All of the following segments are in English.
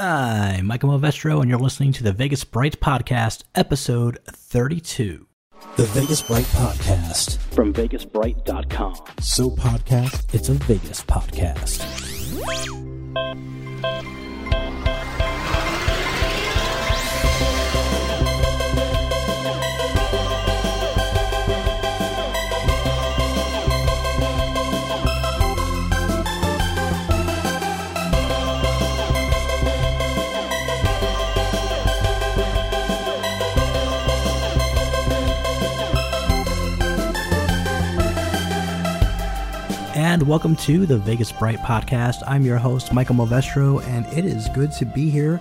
I'm Michael Movestro, and you're listening to the Vegas Bright Podcast, episode 32. The Vegas Bright Podcast. From VegasBright.com. So podcast, it's a Vegas podcast. And welcome to the Vegas Bright Podcast. I'm your host, Michael Movestro, and it is good to be here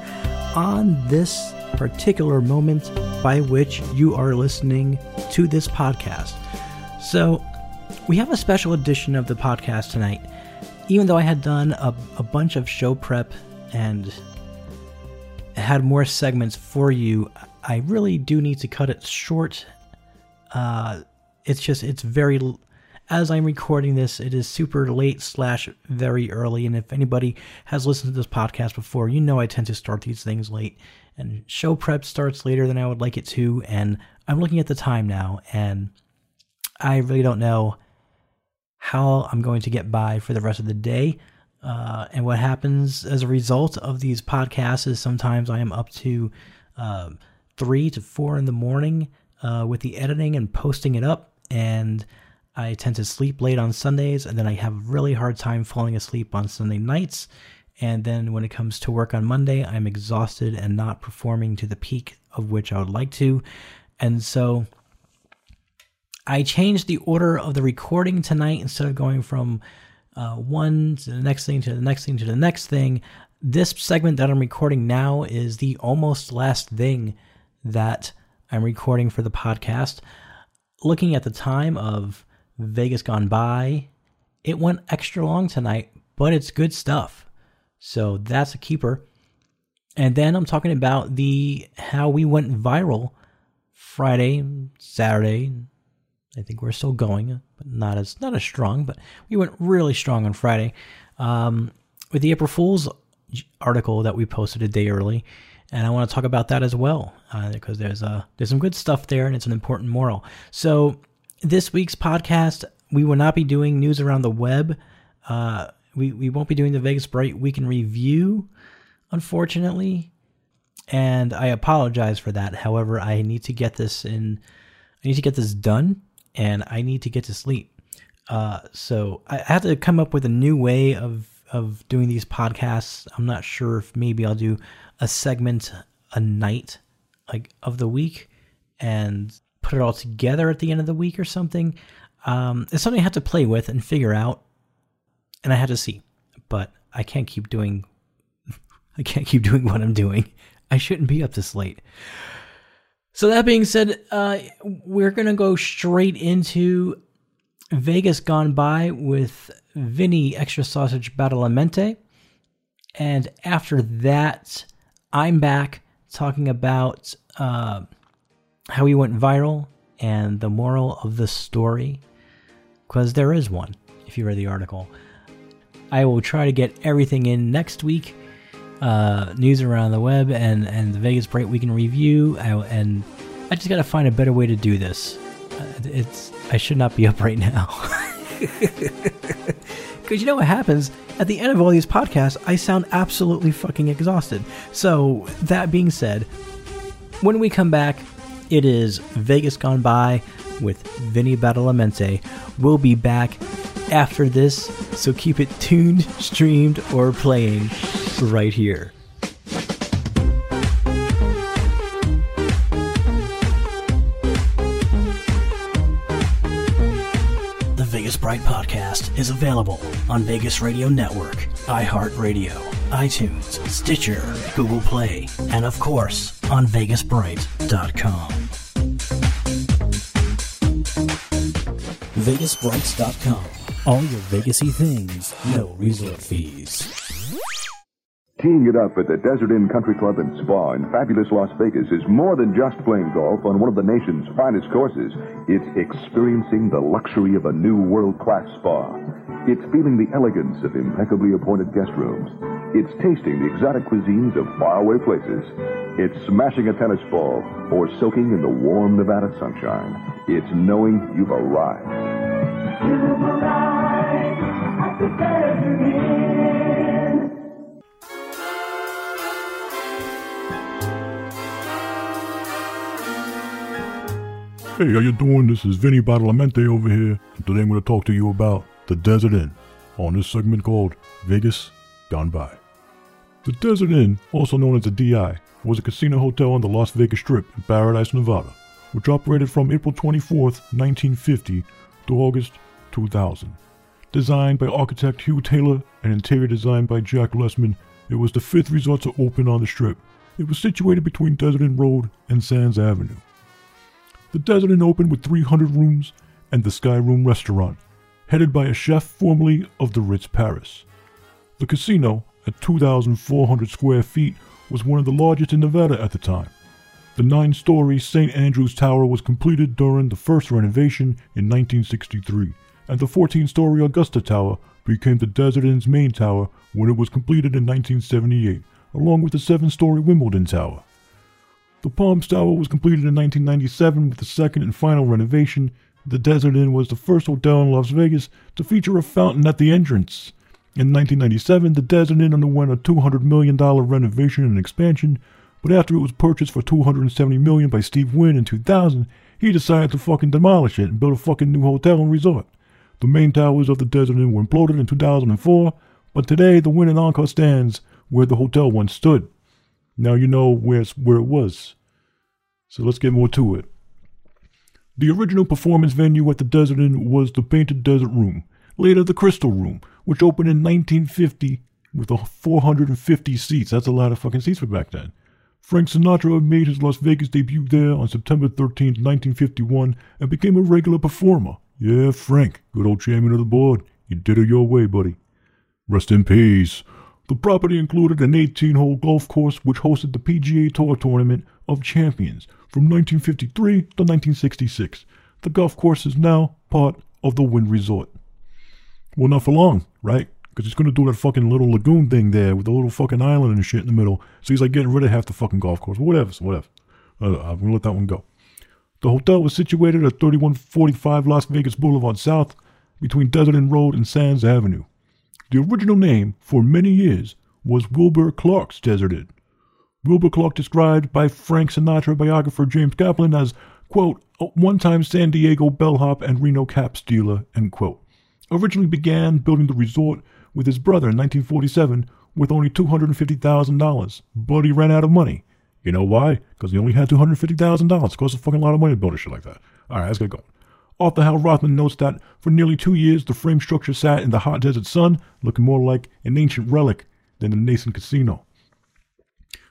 on this particular moment by which you are listening to this podcast. So, we have a special edition of the podcast tonight. Even though I had done a, a bunch of show prep and had more segments for you, I really do need to cut it short. Uh, it's just, it's very as I'm recording this, it is super late slash very early. And if anybody has listened to this podcast before, you know I tend to start these things late. And show prep starts later than I would like it to. And I'm looking at the time now, and I really don't know how I'm going to get by for the rest of the day. Uh, and what happens as a result of these podcasts is sometimes I am up to uh, three to four in the morning uh, with the editing and posting it up. And I tend to sleep late on Sundays, and then I have a really hard time falling asleep on Sunday nights. And then when it comes to work on Monday, I'm exhausted and not performing to the peak of which I would like to. And so I changed the order of the recording tonight instead of going from uh, one to the next thing to the next thing to the next thing. This segment that I'm recording now is the almost last thing that I'm recording for the podcast. Looking at the time of Vegas Gone By. It went extra long tonight, but it's good stuff. So that's a keeper. And then I'm talking about the how we went viral Friday, Saturday. I think we're still going, but not as not as strong. But we went really strong on Friday um, with the April Fool's article that we posted a day early, and I want to talk about that as well uh, because there's uh, there's some good stuff there, and it's an important moral. So this week's podcast, we will not be doing news around the web. Uh, we, we won't be doing the Vegas Bright Week in Review, unfortunately. And I apologize for that. However, I need to get this in, I need to get this done, and I need to get to sleep. Uh, so I have to come up with a new way of of doing these podcasts. I'm not sure if maybe I'll do a segment a night like of the week and put it all together at the end of the week or something. Um, it's something I had to play with and figure out, and I had to see. But I can't keep doing. I can't keep doing what I'm doing. I shouldn't be up this late. So that being said, uh, we're gonna go straight into Vegas Gone By with Vinny Extra Sausage Badalamenti, and after that, I'm back talking about. Uh, how he went viral and the moral of the story, because there is one if you read the article. I will try to get everything in next week. Uh, news around the web and, and the Vegas Bright Week in Review. I, and I just got to find a better way to do this. Uh, it's I should not be up right now. Because you know what happens? At the end of all these podcasts, I sound absolutely fucking exhausted. So, that being said, when we come back, it is Vegas Gone By with Vinny Badalamenti. We'll be back after this, so keep it tuned, streamed, or playing right here. The Vegas Bright Podcast is available on Vegas Radio Network, iHeartRadio, iTunes, Stitcher, Google Play, and of course on VegasBright.com. VegasBrights.com. All your Vegasy things, no resort fees. Teeing it up at the Desert Inn Country Club and Spa in fabulous Las Vegas is more than just playing golf on one of the nation's finest courses. It's experiencing the luxury of a new world-class spa. It's feeling the elegance of impeccably appointed guest rooms. It's tasting the exotic cuisines of faraway places. It's smashing a tennis ball or soaking in the warm Nevada sunshine. It's knowing you've arrived. You've arrived at the Desert Hey, how you doing? This is Vinny Badalamenti over here. Today I'm going to talk to you about the Desert Inn on this segment called Vegas Gone By. The Desert Inn, also known as the DI, was a casino hotel on the Las Vegas Strip in Paradise, Nevada, which operated from April 24, 1950 to August 2000. Designed by architect Hugh Taylor and interior design by Jack Lessman, it was the fifth resort to open on the Strip. It was situated between Desert Inn Road and Sands Avenue. The Desert Inn opened with 300 rooms and the Sky Room restaurant, headed by a chef formerly of the Ritz Paris. The casino, at 2,400 square feet, was one of the largest in Nevada at the time. The nine story St. Andrew's Tower was completed during the first renovation in 1963, and the 14 story Augusta Tower became the Desert Inn's main tower when it was completed in 1978, along with the seven story Wimbledon Tower. The Palms Tower was completed in 1997 with the second and final renovation. The Desert Inn was the first hotel in Las Vegas to feature a fountain at the entrance. In 1997, the Desert Inn underwent a $200 million renovation and expansion, but after it was purchased for 270 million by Steve Wynn in 2000, he decided to fucking demolish it and build a fucking new hotel and resort. The main towers of the Desert Inn were imploded in 2004, but today the Wynn and Encore stands where the hotel once stood. Now you know where, where it was. So let's get more to it. The original performance venue at the Desert Inn was the Painted Desert Room, later the Crystal Room, which opened in 1950 with a 450 seats. That's a lot of fucking seats for back then. Frank Sinatra made his Las Vegas debut there on September 13, 1951, and became a regular performer. Yeah, Frank, good old chairman of the board. You did it your way, buddy. Rest in peace. The property included an 18 hole golf course which hosted the PGA Tour Tournament of Champions from 1953 to 1966. The golf course is now part of the Wynn Resort. Well, not for long, right? Because he's going to do that fucking little lagoon thing there with the little fucking island and shit in the middle. So he's like getting rid of half the fucking golf course. Whatever, so whatever. Uh, I'm going to let that one go. The hotel was situated at 3145 Las Vegas Boulevard South between Desert Inn Road and Sands Avenue. The original name for many years was Wilbur Clark's Desert Inn. Wilbur Clark described by Frank Sinatra biographer James Kaplan as, quote, a one-time San Diego bellhop and Reno craps dealer, end quote. Originally began building the resort with his brother in 1947 with only $250,000, but he ran out of money. You know why? Because he only had $250,000. It costs a fucking lot of money to build a shit like that. All right, let's get going. Author Hal Rothman notes that for nearly two years, the frame structure sat in the hot desert sun, looking more like an ancient relic than a nascent casino.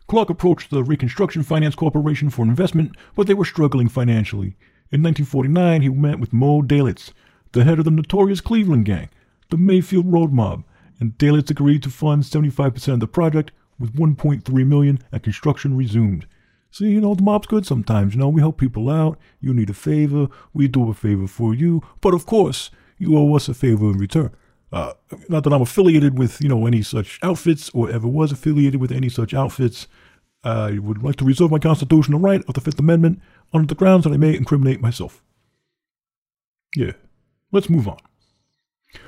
Clark approached the Reconstruction Finance Corporation for investment, but they were struggling financially. In 1949, he met with Moe Dalitz, the head of the notorious Cleveland Gang, the Mayfield Road Mob, and Dalitz agreed to fund 75% of the project with 1.3 million and construction resumed. See, you know, the mob's good sometimes, you know, we help people out, you need a favor, we do a favor for you, but of course, you owe us a favor in return. Uh, not that I'm affiliated with, you know, any such outfits or ever was affiliated with any such outfits. I would like to reserve my constitutional right of the Fifth Amendment under the grounds that I may incriminate myself. Yeah, let's move on.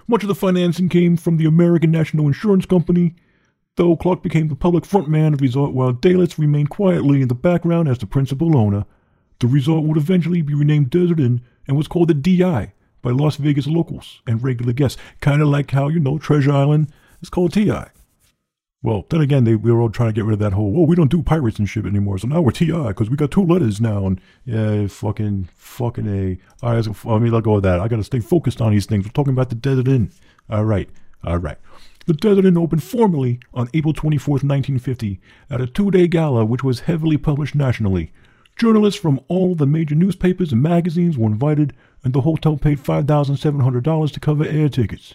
Much of the financing came from the American National Insurance Company, though Clark became the public frontman of the resort while Dalitz remained quietly in the background as the principal owner. The resort would eventually be renamed Desert Inn and was called the DI by Las Vegas locals and regular guests, kind of like how, you know, Treasure Island is called TI. Well, then again, they, we were all trying to get rid of that whole, oh, we don't do pirates and shit anymore, so now we're TI because we got two letters now. And yeah, fucking, fucking A. All right, so, I mean, let go of that. I got to stay focused on these things. We're talking about the Desert Inn. All right, all right. The Desert Inn opened formally on April 24th, 1950, at a two day gala which was heavily published nationally. Journalists from all the major newspapers and magazines were invited, and the hotel paid $5,700 to cover air tickets.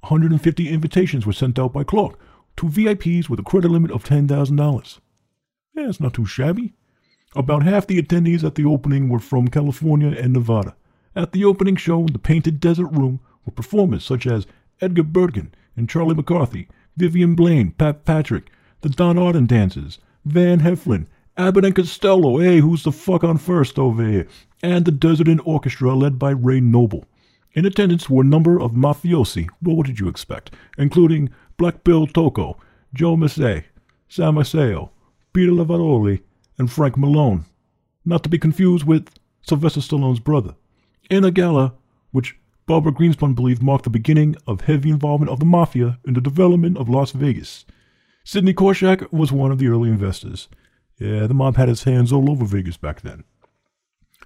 150 invitations were sent out by Clark to VIPs with a credit limit of $10,000. Yeah, it's not too shabby. About half the attendees at the opening were from California and Nevada. At the opening show in the Painted Desert Room were performers such as Edgar Bergen and Charlie McCarthy, Vivian Blaine, Pat Patrick, the Don Arden Dancers, Van Heflin, Abbott and Costello, hey, who's the fuck on first over here? And the Desert Inn Orchestra led by Ray Noble. In attendance were a number of mafiosi, well, what did you expect? Including Black Bill Tocco, Joe Massei, Sam Maceo, Peter Lavaroli, and Frank Malone. Not to be confused with Sylvester Stallone's brother. In a gala, which Barbara Greenspun believed marked the beginning of heavy involvement of the mafia in the development of Las Vegas. Sidney Korshak was one of the early investors. Yeah, the mob had its hands all over Vegas back then.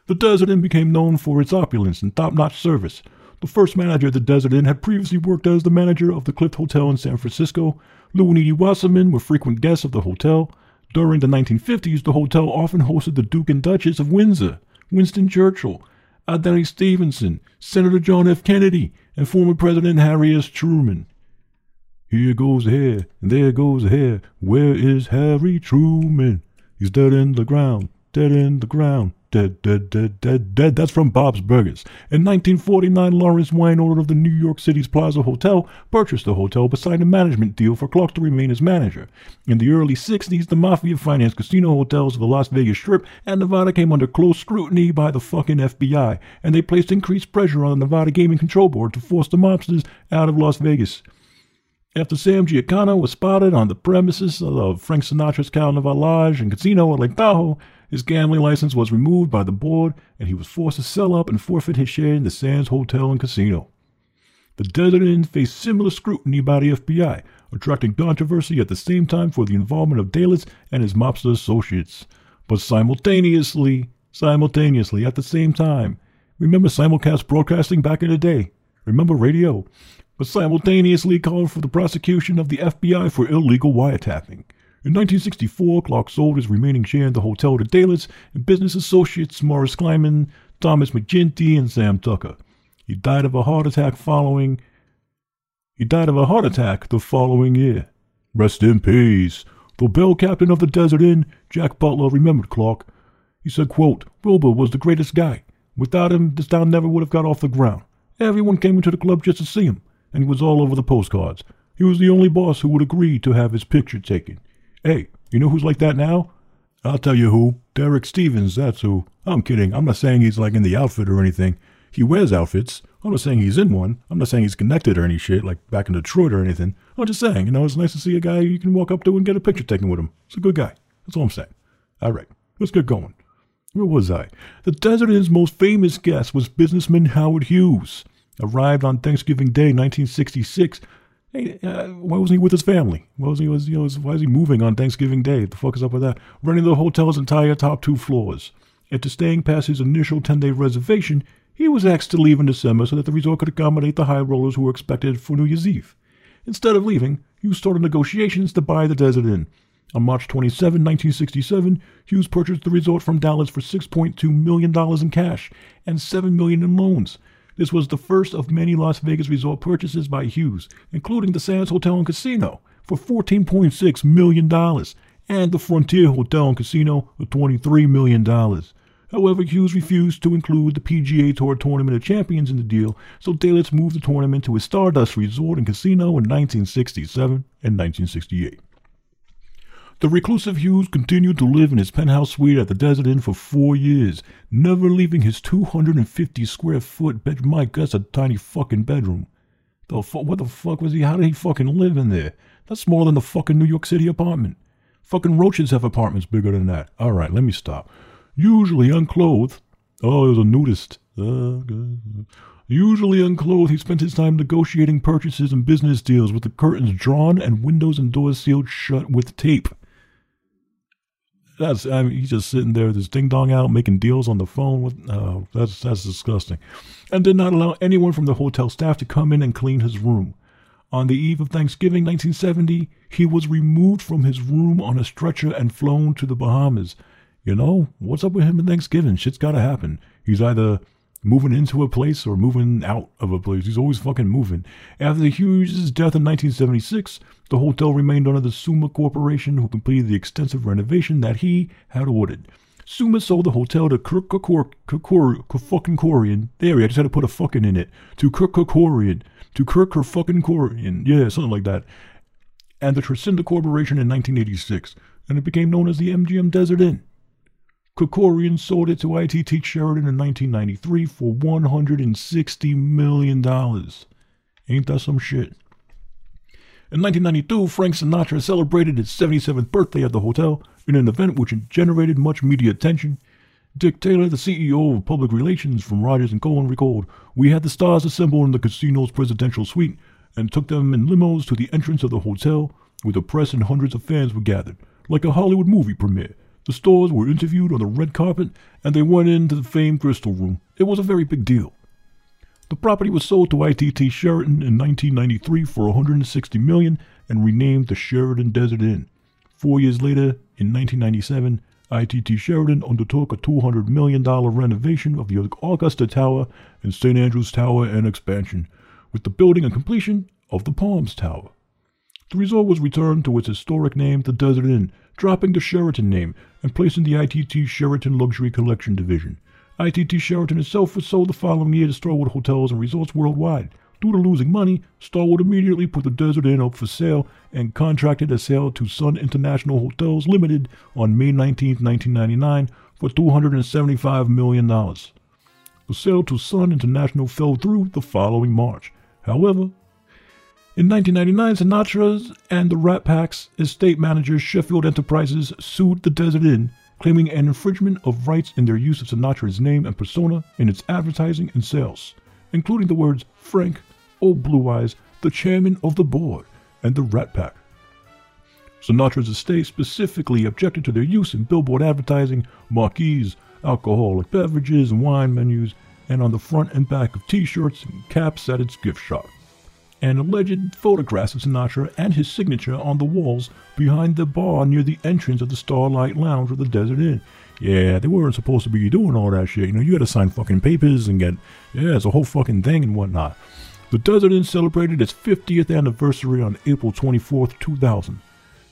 The Desert Inn became known for its opulence and top notch service. The first manager of the Desert Inn had previously worked as the manager of the Clift Hotel in San Francisco. Lou and Edie Wasserman were frequent guests of the hotel. During the 1950s, the hotel often hosted the Duke and Duchess of Windsor, Winston Churchill, Adlai Stevenson, Senator John F. Kennedy, and former President Harry S. Truman. Here goes hair, and there goes hair. Where is Harry Truman? He's dead in the ground, dead in the ground, That's from Bob's Burgers. In 1949, Lawrence Wine, owner of the New York City's Plaza Hotel, purchased the hotel but signed a management deal for Clark to remain as manager. In the early 60s, the mafia financed casino hotels of the Las Vegas Strip, and Nevada came under close scrutiny by the fucking FBI, and they placed increased pressure on the Nevada Gaming Control Board to force the mobsters out of Las Vegas. After Sam Giancana was spotted on the premises of Frank Sinatra's Cal Neva Lodge and Casino at Lake Tahoe, his gambling license was removed by the board and he was forced to sell up and forfeit his share in the Sands Hotel and Casino. The Desert Inn faced similar scrutiny by the FBI, attracting controversy at the same time for the involvement of Dalitz and his mobster associates. But simultaneously, simultaneously, at the same time, remember simulcast broadcasting back in the day? Remember radio? but simultaneously called for the prosecution of the FBI for illegal wiretapping. In 1964, Clark sold his remaining share in the hotel to Dalitz and business associates Morris Kleiman, Thomas McGinty, and Sam Tucker. He died of a heart attack following. He died of a heart attack the following year. Rest in peace. The bell captain of the Desert Inn, Jack Butler, remembered Clark. He said, quote, Wilbur was the greatest guy. Without him, this town never would have got off the ground. Everyone came into the club just to see him and he was all over the postcards. He was the only boss who would agree to have his picture taken. Hey, you know who's like that now? I'll tell you who. Derek Stevens, that's who. I'm kidding. I'm not saying he's like in the outfit or anything. He wears outfits. I'm not saying he's in one. I'm not saying he's connected or any shit, like back in Detroit or anything. I'm just saying, you know, it's nice to see a guy you can walk up to and get a picture taken with him. He's a good guy. That's all I'm saying. All right, let's get going. Where was I? The Desert Inn's most famous guest was businessman Howard Hughes arrived on Thanksgiving Day, 1966. Hey, uh, why wasn't he with his family? Why was he was you know why is he moving on Thanksgiving Day? The fuck is up with that? Running the hotel's entire top two floors. After staying past his initial 10-day reservation, he was asked to leave in December so that the resort could accommodate the high rollers who were expected for New Year's Eve. Instead of leaving, Hughes started negotiations to buy the Desert Inn. On March 27, 1967, Hughes purchased the resort from Dalitz for $6.2 million in cash and $7 million in loans. This was the first of many Las Vegas resort purchases by Hughes, including the Sands Hotel and Casino for $14.6 million and the Frontier Hotel and Casino for $23 million. However, Hughes refused to include the PGA Tour Tournament of Champions in the deal, so Dalitz moved the tournament to his Stardust Resort and Casino in 1967 and 1968. The reclusive Hughes continued to live in his penthouse suite at the Desert Inn for four years, never leaving his 250 square foot bedroom. My that's a tiny fucking bedroom. The fu- what the fuck was he? How did he fucking live in there? That's smaller than the fucking New York City apartment. Fucking roaches have apartments bigger than that. All right, let me stop. Usually unclothed. Oh, there's a nudist. Uh, Usually unclothed, he spent his time negotiating purchases and business deals with the curtains drawn and windows and doors sealed shut with tape. That's I mean, he's just sitting there with his ding dong out, making deals on the phone. With oh, that's that's disgusting, and did not allow anyone from the hotel staff to come in and clean his room. On the eve of Thanksgiving 1970, he was removed from his room on a stretcher and flown to the Bahamas. You know, what's up with him in Thanksgiving? Shit's gotta happen. He's either moving into a place or moving out of a place. He's always fucking moving. After Hughes' death in 1976, the hotel remained under the Summa Corporation, who completed the extensive renovation that he had ordered. Summa sold the hotel to Kirk fucking Corian. There, I just had to put a fucking in it. To Kirk Corian to Kirk fucking Corian, yeah, something like that, and the Tracinda Corporation in 1986, and it became known as the MGM Desert Inn. Kerkorian sold it to ITT Sheraton in 1993 for $160 million. Ain't that some shit? In 1992, Frank Sinatra celebrated his 77th birthday at the hotel in an event which generated much media attention. Dick Taylor, the CEO of Public Relations from Rogers & Cowan, recalled, We had the stars assembled in the casino's presidential suite and took them in limos to the entrance of the hotel where the press and hundreds of fans were gathered, like a Hollywood movie premiere. The stars were interviewed on the red carpet and they went into the famed Crystal Room. It was a very big deal. The property was sold to ITT Sheraton in 1993 for 160 million and renamed the Sheraton Desert Inn. Four years later, in 1997, ITT Sheraton undertook a $200 million renovation of the Augusta Tower and St. Andrews Tower and expansion, with the building and completion of the Palms Tower. The resort was returned to its historic name, the Desert Inn, dropping the Sheraton name and placed in the ITT Sheraton Luxury Collection division. ITT Sheraton itself was sold the following year to Starwood Hotels and Resorts worldwide. Due to losing money, Starwood immediately put the Desert Inn up for sale and contracted a sale to Sun International Hotels Limited on May 19, 1999 for $275 million. The sale to Sun International fell through the following March. However, in 1999, Sinatra's and the Rat Pack's estate manager Sheffield Enterprises sued the Desert Inn, claiming an infringement of rights in their use of Sinatra's name and persona in its advertising and sales, including the words Frank, Old Blue Eyes, the chairman of the board, and the Rat Pack. Sinatra's estate specifically objected to their use in billboard advertising, marquees, alcoholic beverages, and wine menus, and on the front and back of t shirts and caps at its gift shop and alleged photographs of Sinatra and his signature on the walls behind the bar near the entrance of the Starlight Lounge of the Desert Inn. Yeah, they weren't supposed to be doing all that shit. You know, you to sign fucking papers and get, yeah, it's a whole fucking thing and whatnot. The Desert Inn celebrated its 50th anniversary on April 24th, 2000.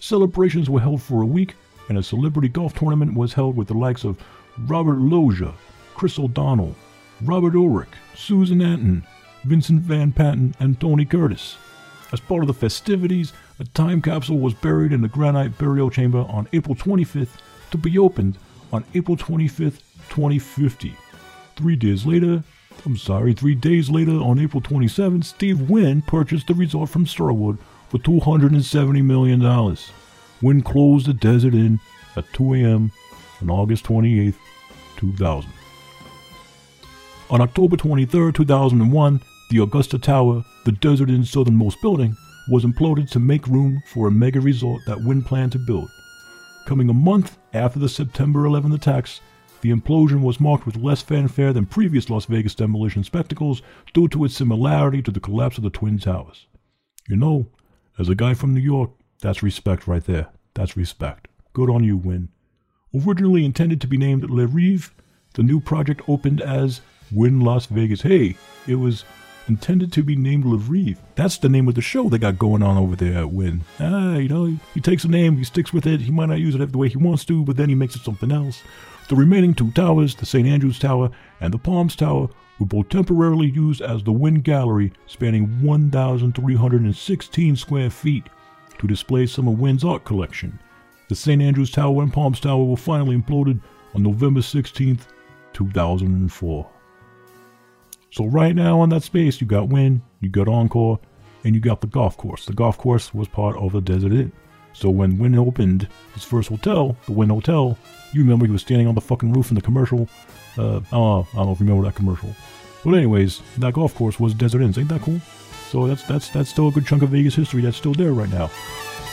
Celebrations were held for a week, and a celebrity golf tournament was held with the likes of Robert Loggia, Chris O'Donnell, Robert Urich, Susan Anton, Vincent Van Patten, and Tony Curtis. As part of the festivities, a time capsule was buried in the granite burial chamber on April 25th to be opened on April 25th, 2050. Three days later, I'm sorry, three days later on April 27th, Steve Wynn purchased the resort from Starwood for $270 million. Wynn closed the Desert Inn at 2 a.m. on August 28th, 2000. On October 23, 2001, the Augusta Tower, the Desert Inn's southernmost building, was imploded to make room for a mega resort that Wynn planned to build. Coming a month after the September 11 attacks, the implosion was marked with less fanfare than previous Las Vegas demolition spectacles due to its similarity to the collapse of the Twin Towers. You know, as a guy from New York, that's respect right there. That's respect. Good on you, Wynn. Originally intended to be named Le Rêve, the new project opened as Wynn Las Vegas. Hey, it was intended to be named Le Rêve. That's the name of the show they got going on over there at Wynn. Ah, you know, he takes a name, he sticks with it. He might not use it the way he wants to, but then he makes it something else. The remaining two towers, the St. Andrews Tower and the Palms Tower, were both temporarily used as the Wynn Gallery, spanning 1,316 square feet, to display some of Wynn's art collection. The St. Andrews Tower and Palms Tower were finally imploded on November 16th, 2004. So right now on that space, you got Wynn, you got Encore, and you got the golf course. The golf course was part of the Desert Inn. So when Wynn opened his first hotel, the Wynn Hotel, you remember he was standing on the fucking roof in the commercial. Uh, I don't know, I don't know if you remember that commercial. But anyways, that golf course was Desert Inn. Ain't that cool? So that's that's that's still a good chunk of Vegas history that's still there right now.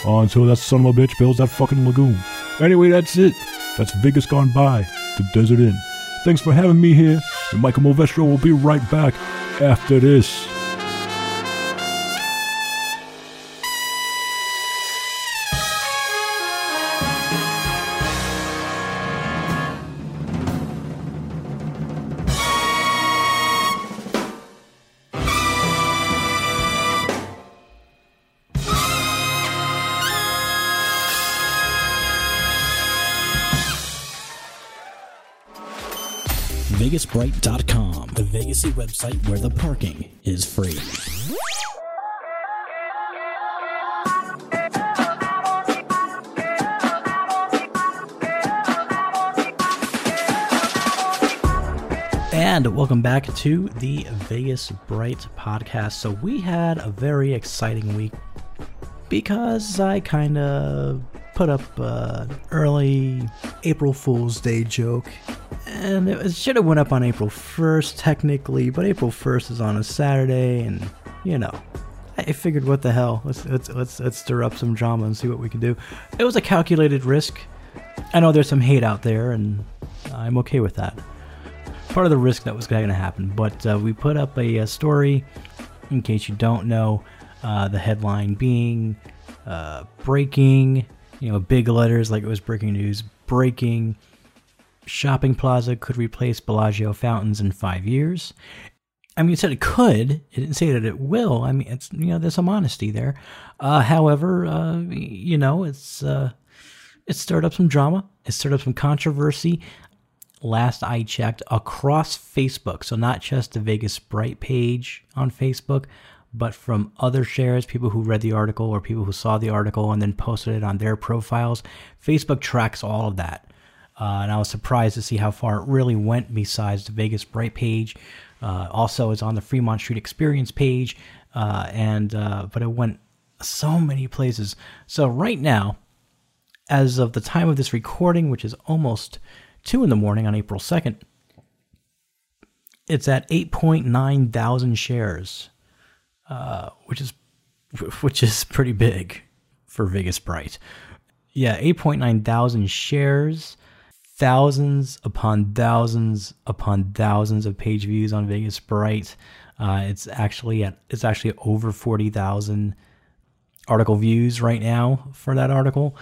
Uh, until that son of a bitch builds that fucking lagoon. Anyway, that's it. That's Vegas gone by. The Desert Inn. Thanks for having me here, and Michael Movestro will be right back after this. VegasBright.com, the Vegasy website where the parking is free. And welcome back to the Vegas Bright podcast. So, we had a very exciting week because I kind of put up an early April Fool's Day joke and it should have went up on April 1st, technically, but April 1st is on a Saturday, and you know, I figured, what the hell? Let's let's let's, let's stir up some drama and see what we can do. It was a calculated risk. I know there's some hate out there, and I'm okay with that. Part of the risk that was going to happen, but uh, we put up a, a, story. In case you don't know, uh, the headline being uh, breaking, you know, big letters like it was breaking news. Breaking shopping plaza could replace Bellagio fountains in five years. I mean, it said it could. It didn't say that it will. I mean, it's you know, there's some honesty there. Uh, however, uh, you know, it's uh, it stirred up some drama. It stirred up some controversy. Last I checked, across Facebook, so not just the Vegas Bright page on Facebook, but from other shares, people who read the article or people who saw the article and then posted it on their profiles. Facebook tracks all of that. Uh, and I was surprised to see how far it really went besides the Vegas Bright page. Uh, also, it's on the Fremont Street Experience page, uh, and uh, but it went so many places. So right now, as of the time of this recording, which is almost two in the morning on April second, it's at eight point nine thousand shares, uh, which is which is pretty big for Vegas Bright. Yeah, eight point nine thousand shares thousands upon thousands upon thousands of page views on Vegas Bright. Uh, it's actually at it's actually over forty thousand article views right now for that article.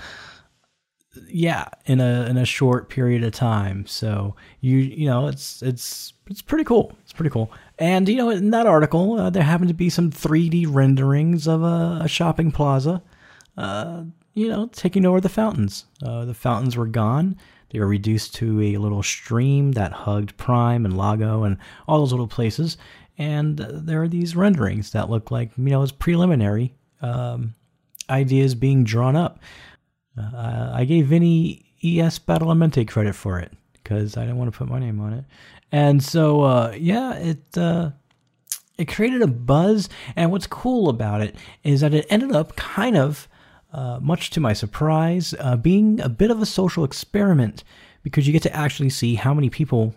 Yeah, in a in a short period of time. So you you know it's it's it's pretty cool. It's pretty cool. And you know in that article uh, there happened to be some 3D renderings of a, a shopping plaza. Uh, you know, taking over the fountains. Uh, the fountains were gone they were reduced to a little stream that hugged Prime and Lago and all those little places. And there are these renderings that look like, you know, it's preliminary um, ideas being drawn up. Uh, I gave Vinny ES Badalamenti credit for it because I didn't want to put my name on it. And so, uh, yeah, it uh, it created a buzz. And what's cool about it is that it ended up kind of uh, much to my surprise, uh, being a bit of a social experiment because you get to actually see how many people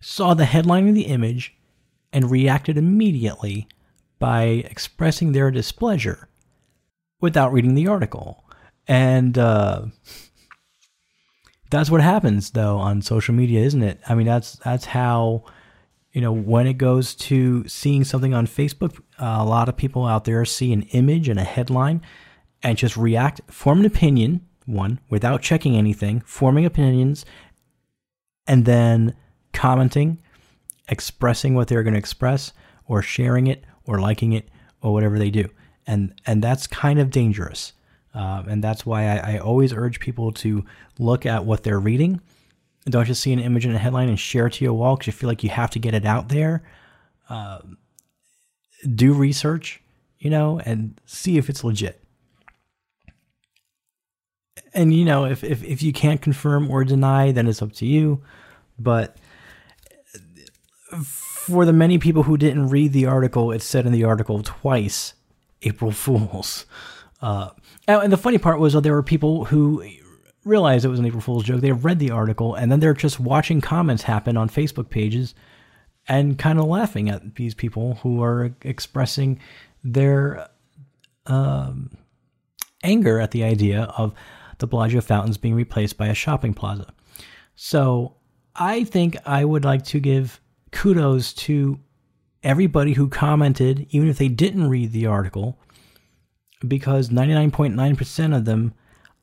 saw the headline of the image and reacted immediately by expressing their displeasure without reading the article. And uh, that's what happens, though, on social media, isn't it? I mean, that's that's how you know, when it goes to seeing something on Facebook, a lot of people out there see an image and a headline and just react, form an opinion, one, without checking anything, forming opinions, and then commenting, expressing what they're going to express, or sharing it, or liking it, or whatever they do. And, and that's kind of dangerous. Uh, and that's why I, I always urge people to look at what they're reading don't just see an image in a headline and share it to your wall because you feel like you have to get it out there. Uh, do research, you know, and see if it's legit. And you know, if, if if you can't confirm or deny, then it's up to you. But for the many people who didn't read the article, it said in the article twice, "April Fools." Uh, and the funny part was that there were people who realized it was an April Fool's joke. They read the article and then they're just watching comments happen on Facebook pages and kind of laughing at these people who are expressing their um, anger at the idea of the Bellagio fountains being replaced by a shopping plaza. So I think I would like to give kudos to everybody who commented, even if they didn't read the article, because 99.9% of them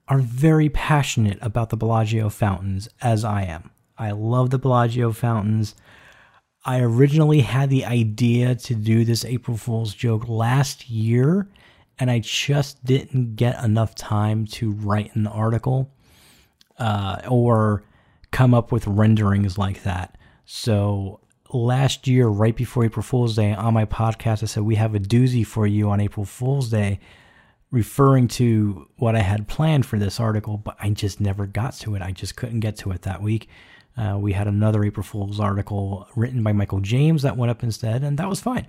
are very passionate about the Bellagio fountains, as I am. I love the Bellagio fountains. I originally had the idea to do this April Fool's joke last year, and I just didn't get enough time to write an article uh, or come up with renderings like that. So last year, right before April Fool's Day, on my podcast, I said, We have a doozy for you on April Fool's Day referring to what I had planned for this article, but I just never got to it. I just couldn't get to it that week. Uh, we had another April Fool's article written by Michael James that went up instead, and that was fine.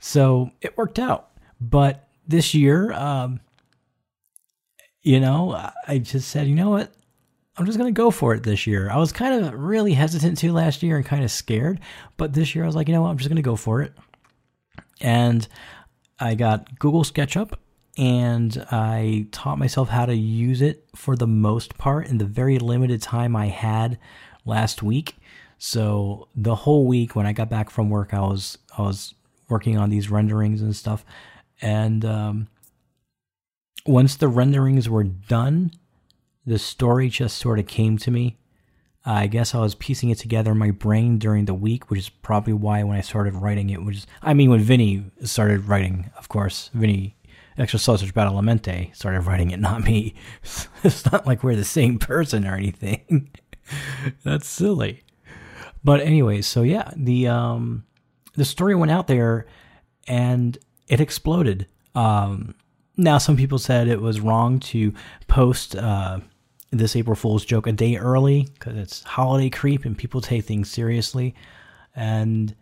So it worked out. But this year, um, you know, I just said, you know what? I'm just going to go for it this year. I was kind of really hesitant to last year and kind of scared, but this year I was like, you know what? I'm just going to go for it. And I got Google SketchUp and I taught myself how to use it for the most part in the very limited time I had last week. So the whole week when I got back from work, I was I was working on these renderings and stuff, and um, once the renderings were done, the story just sort of came to me. I guess I was piecing it together in my brain during the week, which is probably why when I started writing it, which is, I mean, when Vinny started writing, of course, Vinny Extra Sausage Badalamenti started writing it, not me. it's not like we're the same person or anything. That's silly. But anyway, so yeah, the um, the story went out there and it exploded. Um, now, some people said it was wrong to post uh, this April Fool's joke a day early because it's holiday creep and people take things seriously. And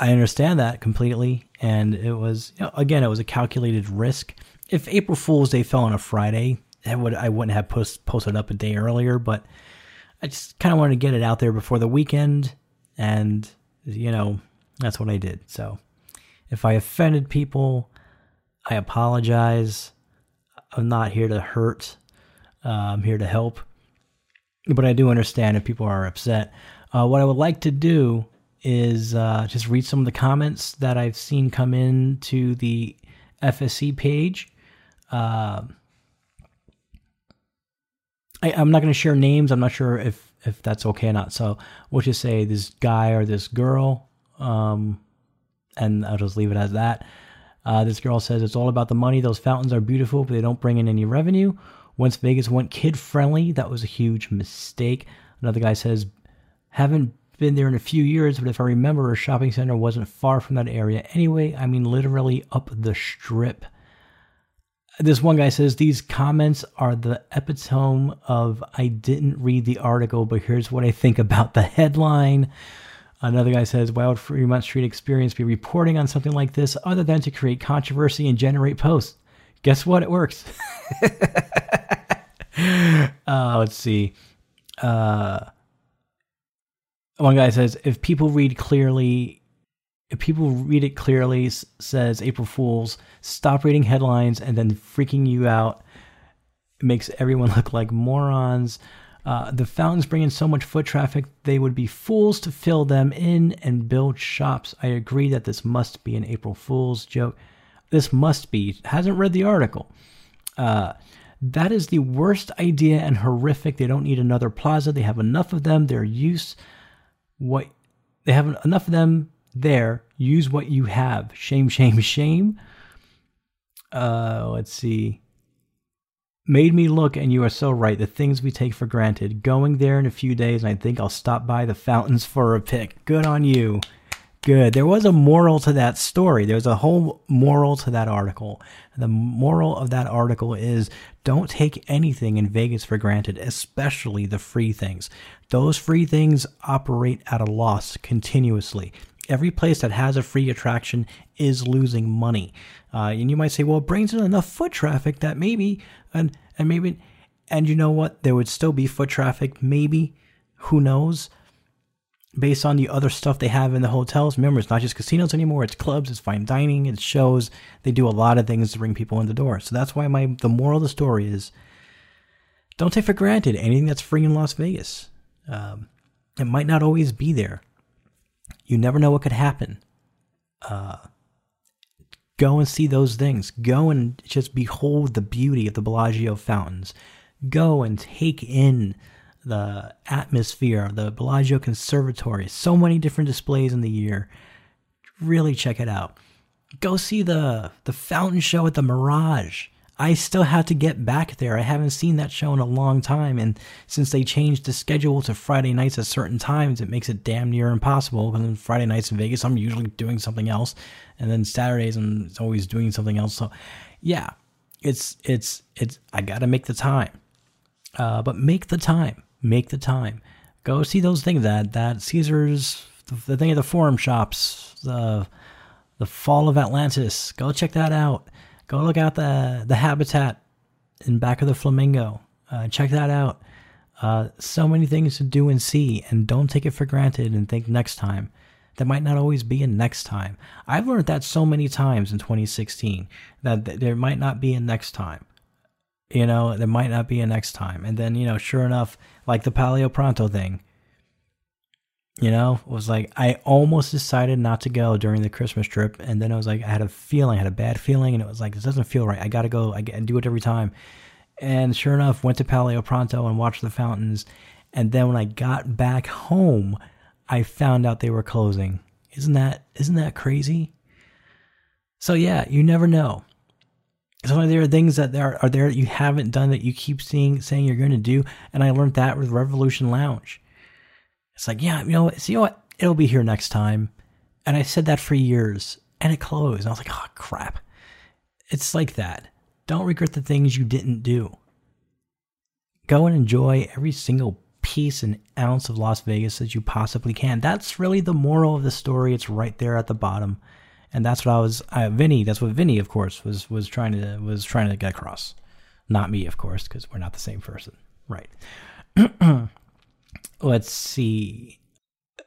I understand that completely. And it was, you know, again, it was a calculated risk. If April Fool's Day fell on a Friday, I would I wouldn't have post, posted up a day earlier, but I just kind of wanted to get it out there before the weekend, and you know that's what I did. So if I offended people, I apologize. I'm not here to hurt. Uh, I'm here to help. But I do understand if people are upset. Uh, what I would like to do is uh, just read some of the comments that I've seen come in to the FSE page. Uh, I, am not going to share names. I'm not sure if if that's okay or not. So we'll just say this guy or this girl, um, and I'll just leave it as that. Uh, this girl says it's all about the money. Those fountains are beautiful, but they don't bring in any revenue. Once Vegas went kid friendly, that was a huge mistake. Another guy says, haven't been there in a few years, but if I remember, a shopping center wasn't far from that area anyway. I mean, literally up the strip. This one guy says these comments are the epitome of I didn't read the article, but here's what I think about the headline. Another guy says, Why would Fremont Street Experience be reporting on something like this other than to create controversy and generate posts? Guess what? It works. uh, let's see. Uh, one guy says, If people read clearly, if people read it clearly, says April Fools, stop reading headlines and then freaking you out. It makes everyone look like morons. Uh, the fountains bring in so much foot traffic, they would be fools to fill them in and build shops. I agree that this must be an April Fool's joke. This must be. Hasn't read the article. Uh, that is the worst idea and horrific. They don't need another plaza. They have enough of them. Their use, what they have enough of them there. Use what you have. Shame, shame, shame. Uh, let's see made me look, and you are so right. The things we take for granted. Going there in a few days, and I think I'll stop by the fountains for a pic. Good on you. Good. There was a moral to that story. There's a whole moral to that article. The moral of that article is don't take anything in Vegas for granted, especially the free things. Those free things operate at a loss continuously. Every place that has a free attraction is losing money. Uh, and you might say, well, it brings in enough foot traffic that maybe, and, and maybe, and you know what? There would still be foot traffic, maybe. Who knows? Based on the other stuff they have in the hotels. Remember, it's not just casinos anymore. It's clubs, it's fine dining, it's shows. They do a lot of things to bring people in the door. So that's why my the moral of the story is don't take for granted anything that's free in Las Vegas. Um, it might not always be there. You never know what could happen. Uh, Go and see those things. Go and just behold the beauty of the Bellagio fountains. Go and take in the atmosphere of the Bellagio Conservatory. So many different displays in the year. Really check it out. Go see the the fountain show at the Mirage. I still have to get back there. I haven't seen that show in a long time, and since they changed the schedule to Friday nights at certain times, it makes it damn near impossible. Because Friday nights in Vegas, I'm usually doing something else, and then Saturdays I'm always doing something else. So, yeah, it's it's it's. I got to make the time, uh, but make the time, make the time. Go see those things that that Caesar's the, the thing at the Forum Shops, the the Fall of Atlantis. Go check that out. Go look out the the habitat in back of the Flamingo. Uh, check that out. Uh, so many things to do and see, and don't take it for granted and think next time. There might not always be a next time. I've learned that so many times in 2016 that th- there might not be a next time. You know, there might not be a next time. And then, you know, sure enough, like the Palio Pronto thing, you know, it was like I almost decided not to go during the Christmas trip, and then I was like, I had a feeling, I had a bad feeling, and it was like this doesn't feel right. I gotta go. I, do it every time, and sure enough, went to Palio Pronto and watched the fountains, and then when I got back home, I found out they were closing. Isn't that isn't that crazy? So yeah, you never know. So there are things that there are there that you haven't done that you keep seeing saying you're going to do, and I learned that with Revolution Lounge. It's like, yeah, you know, so you know what? It'll be here next time. And I said that for years, and it closed. And I was like, oh crap. It's like that. Don't regret the things you didn't do. Go and enjoy every single piece and ounce of Las Vegas that you possibly can. That's really the moral of the story. It's right there at the bottom, and that's what I was. Uh, Vinny, that's what Vinny, of course, was was trying to was trying to get across. Not me, of course, because we're not the same person, right? Let's see.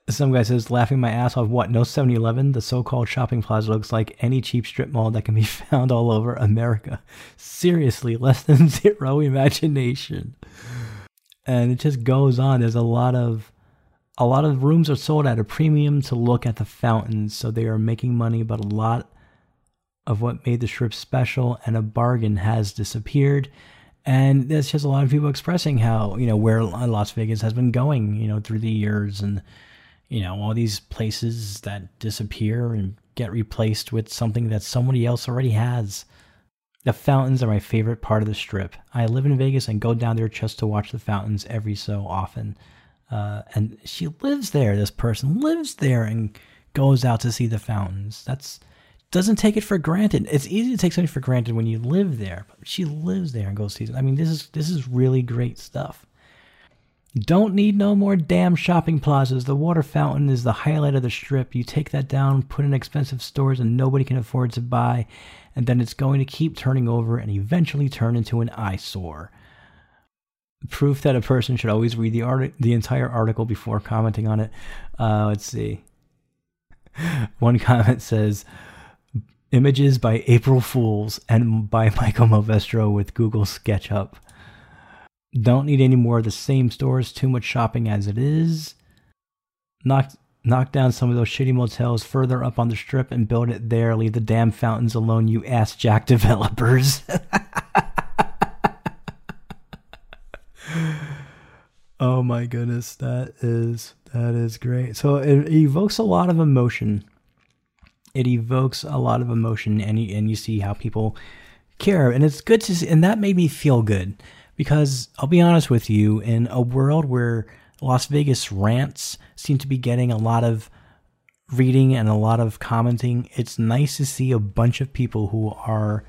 Some guy says, laughing my ass off. What? No 7 Eleven? The so called shopping plaza looks like any cheap strip mall that can be found all over America. Seriously, less than zero imagination. And it just goes on. There's a lot of. A lot of rooms are sold at a premium to look at the fountains, so they are making money, but a lot of what made the strip special and a bargain has disappeared and there's just a lot of people expressing how you know where Las Vegas has been going, you know, through the years, and you know all these places that disappear and get replaced with something that somebody else already has. The fountains are my favorite part of the strip. I live in Vegas and go down there just to watch the fountains every so often. Uh, and she lives there. This person lives there and goes out to see the fountains. That's doesn't take it for granted. It's easy to take something for granted when you live there. But she lives there and goes sees it. I mean, this is this is really great stuff. Don't need no more damn shopping plazas. The water fountain is the highlight of the strip. You take that down, put in expensive stores and nobody can afford to buy, and then it's going to keep turning over and eventually turn into an eyesore. Proof that a person should always read the art- the entire article before commenting on it. Uh, let's see. One comment says, Images by April Fools and by Michael Movestro with Google SketchUp. Don't need any more of the same stores, too much shopping as it is. Knock, knock down some of those shitty motels further up on the strip and build it there. Leave the damn fountains alone, you ass jack developers. oh my goodness, that is that is great. So it evokes a lot of emotion it evokes a lot of emotion and you, and you see how people care and it's good to see and that made me feel good because I'll be honest with you in a world where Las Vegas rants seem to be getting a lot of reading and a lot of commenting it's nice to see a bunch of people who are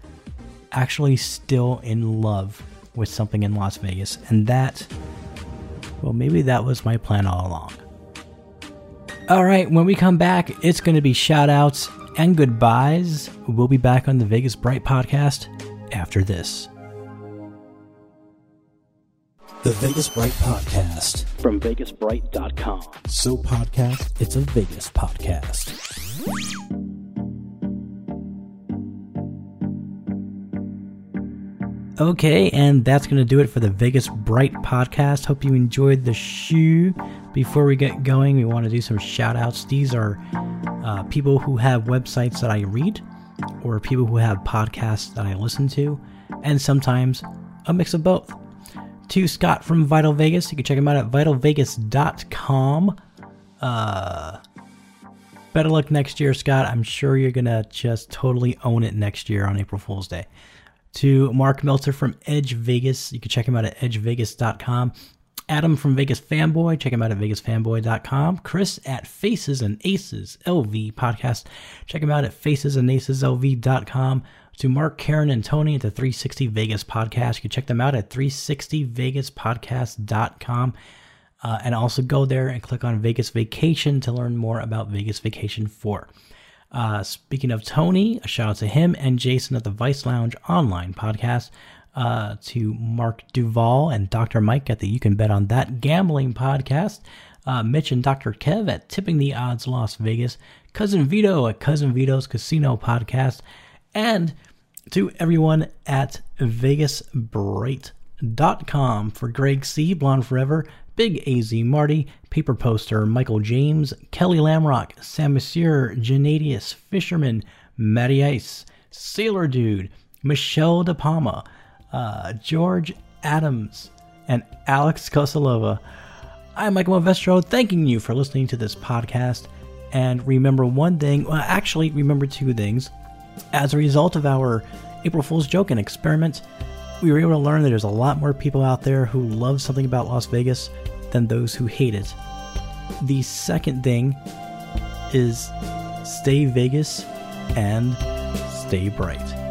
actually still in love with something in Las Vegas and that well maybe that was my plan all along all right, when we come back, it's going to be shout outs and goodbyes. We'll be back on the Vegas Bright podcast after this. The Vegas Bright Podcast. From VegasBright.com. So, podcast, it's a Vegas podcast. Okay, and that's going to do it for the Vegas Bright podcast. Hope you enjoyed the shoe. Before we get going, we want to do some shout outs. These are uh, people who have websites that I read, or people who have podcasts that I listen to, and sometimes a mix of both. To Scott from Vital Vegas, you can check him out at vitalvegas.com. Uh, better luck next year, Scott. I'm sure you're going to just totally own it next year on April Fool's Day to Mark Meltzer from Edge Vegas. You can check him out at edgevegas.com. Adam from Vegas Fanboy, check him out at vegasfanboy.com. Chris at Faces and Aces LV podcast, check him out at facesandaceslv.com. To Mark, Karen, and Tony at the 360 Vegas podcast, you can check them out at 360vegaspodcast.com. Uh, and also go there and click on Vegas Vacation to learn more about Vegas Vacation 4. Uh, speaking of Tony, a shout out to him and Jason at the Vice Lounge online podcast. Uh, to Mark Duval and Dr. Mike at the You Can Bet on That gambling podcast. Uh, Mitch and Dr. Kev at Tipping the Odds Las Vegas. Cousin Vito at Cousin Vito's Casino podcast. And to everyone at VegasBright.com for Greg C. Blonde Forever, Big AZ Marty, Paper Poster, Michael James, Kelly Lamrock, Sam Monsieur, Janadius, Fisherman, Matty Ice, Sailor Dude, Michelle De Palma, uh, George Adams, and Alex Kosalova. I'm Michael Movestro, thanking you for listening to this podcast. And remember one thing, well, actually, remember two things. As a result of our April Fool's joke and experiment, we were able to learn that there's a lot more people out there who love something about Las Vegas than those who hate it. The second thing is stay Vegas and stay bright.